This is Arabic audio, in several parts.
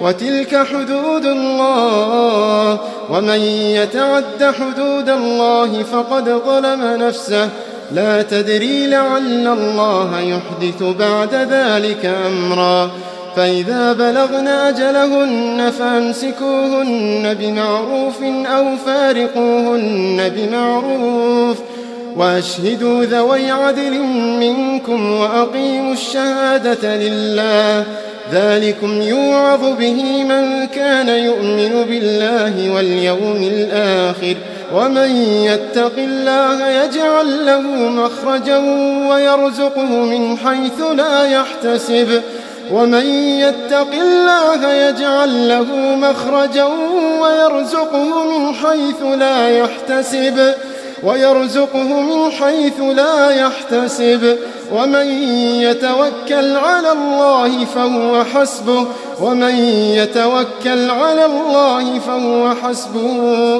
وتلك حدود الله. ومن يتعد حدود الله فقد ظلم نفسه. لا تدري لعل الله يحدث بعد ذلك أمرا. فإذا بلغن أجلهن فأمسكوهن بمعروف أو فارقوهن بمعروف. وأشهدوا ذوي عدل منكم وأقيموا الشهادة لله. ذلكم يوعظ به من كان يؤمن بالله واليوم الآخر ومن يتق الله يجعل له مخرجا ويرزقه من حيث لا يحتسب ومن يتق الله يجعل له مخرجا ويرزقه من حيث لا يحتسب ويرزقه من حيث لا يحتسب. ومن يتوكل على الله فهو حسبه. ومن يتوكل على الله فهو حسبه.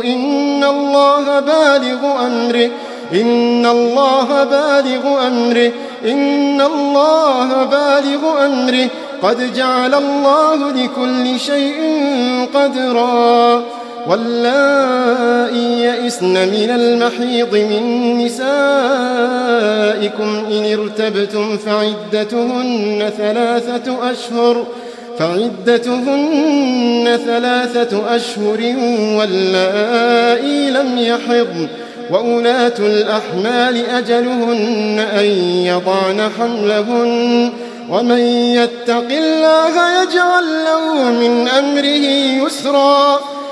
إن الله بالغ أمره. إن الله بالغ أمره. إن الله بالغ أمره. قد جعل الله لكل شيء قدرا. واللائي يئسن من المحيض من نسائكم إن ارتبتم فعدتهن ثلاثة أشهر فعدتهن ثلاثة أشهر واللائي لم يحضن وأولاة الأحمال أجلهن أن يضعن حملهن ومن يتق الله يجعل له من أمره يسرا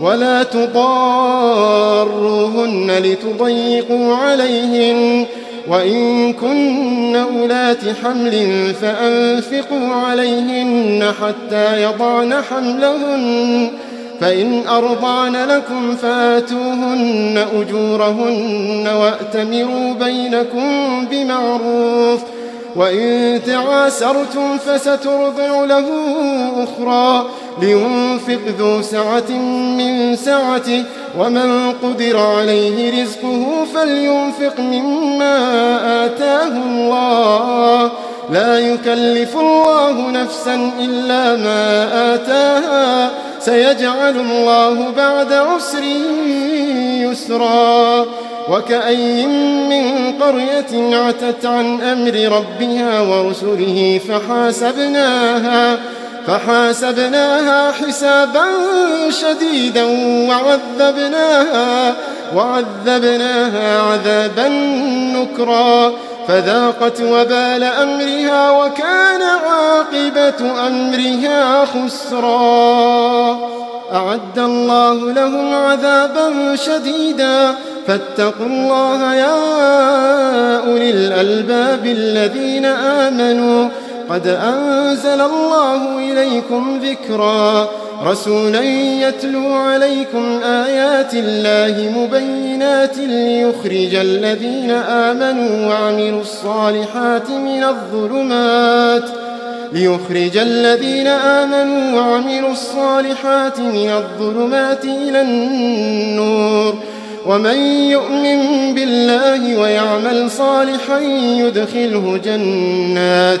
ولا تضاروهن لتضيقوا عليهن. وإن كن أولات حمل فأنفقوا عليهن حتى يضعن حملهن. فإن أرضعن لكم فآتوهن أجورهن وأتمروا بينكم بمعروف. وإن تعاسرتم فسترضع له أخرى. لينفق ذو سعة من سعته ومن قدر عليه رزقه فلينفق مما آتاه الله. لا يكلف الله نفسا إلا ما آتاها. سيجعل الله بعد عسر يسرا. وكأي من قرية عتت عن أمر ربها ورسله فحاسبناها. فحاسبناها حسابا شديدا وعذبناها وعذبناها عذابا نكرا. فذاقت وبال أمرها وكان عاقبة أمرها خسرا. أعد الله لهم عذابا شديدا. فاتقوا الله يا أولي الألباب الذين آمنوا. قد أنزل الله إليكم ذكرا. رسولا يتلو عليكم آيات الله مبينات ليخرج الذين آمنوا وعملوا الصالحات من الظلمات. ليخرج الذين آمنوا وعملوا الصالحات من الظلمات إلى النور. ومن يؤمن بالله ويعمل صالحا يدخله جنات.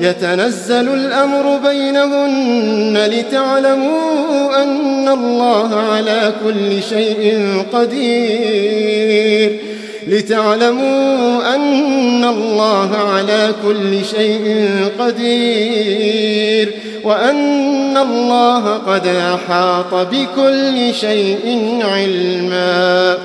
يتنزل الأمر بينهن لتعلموا أن الله على كل شيء قدير. لتعلموا أن الله على كل شيء قدير. وأن الله قد أحاط بكل شيء علما.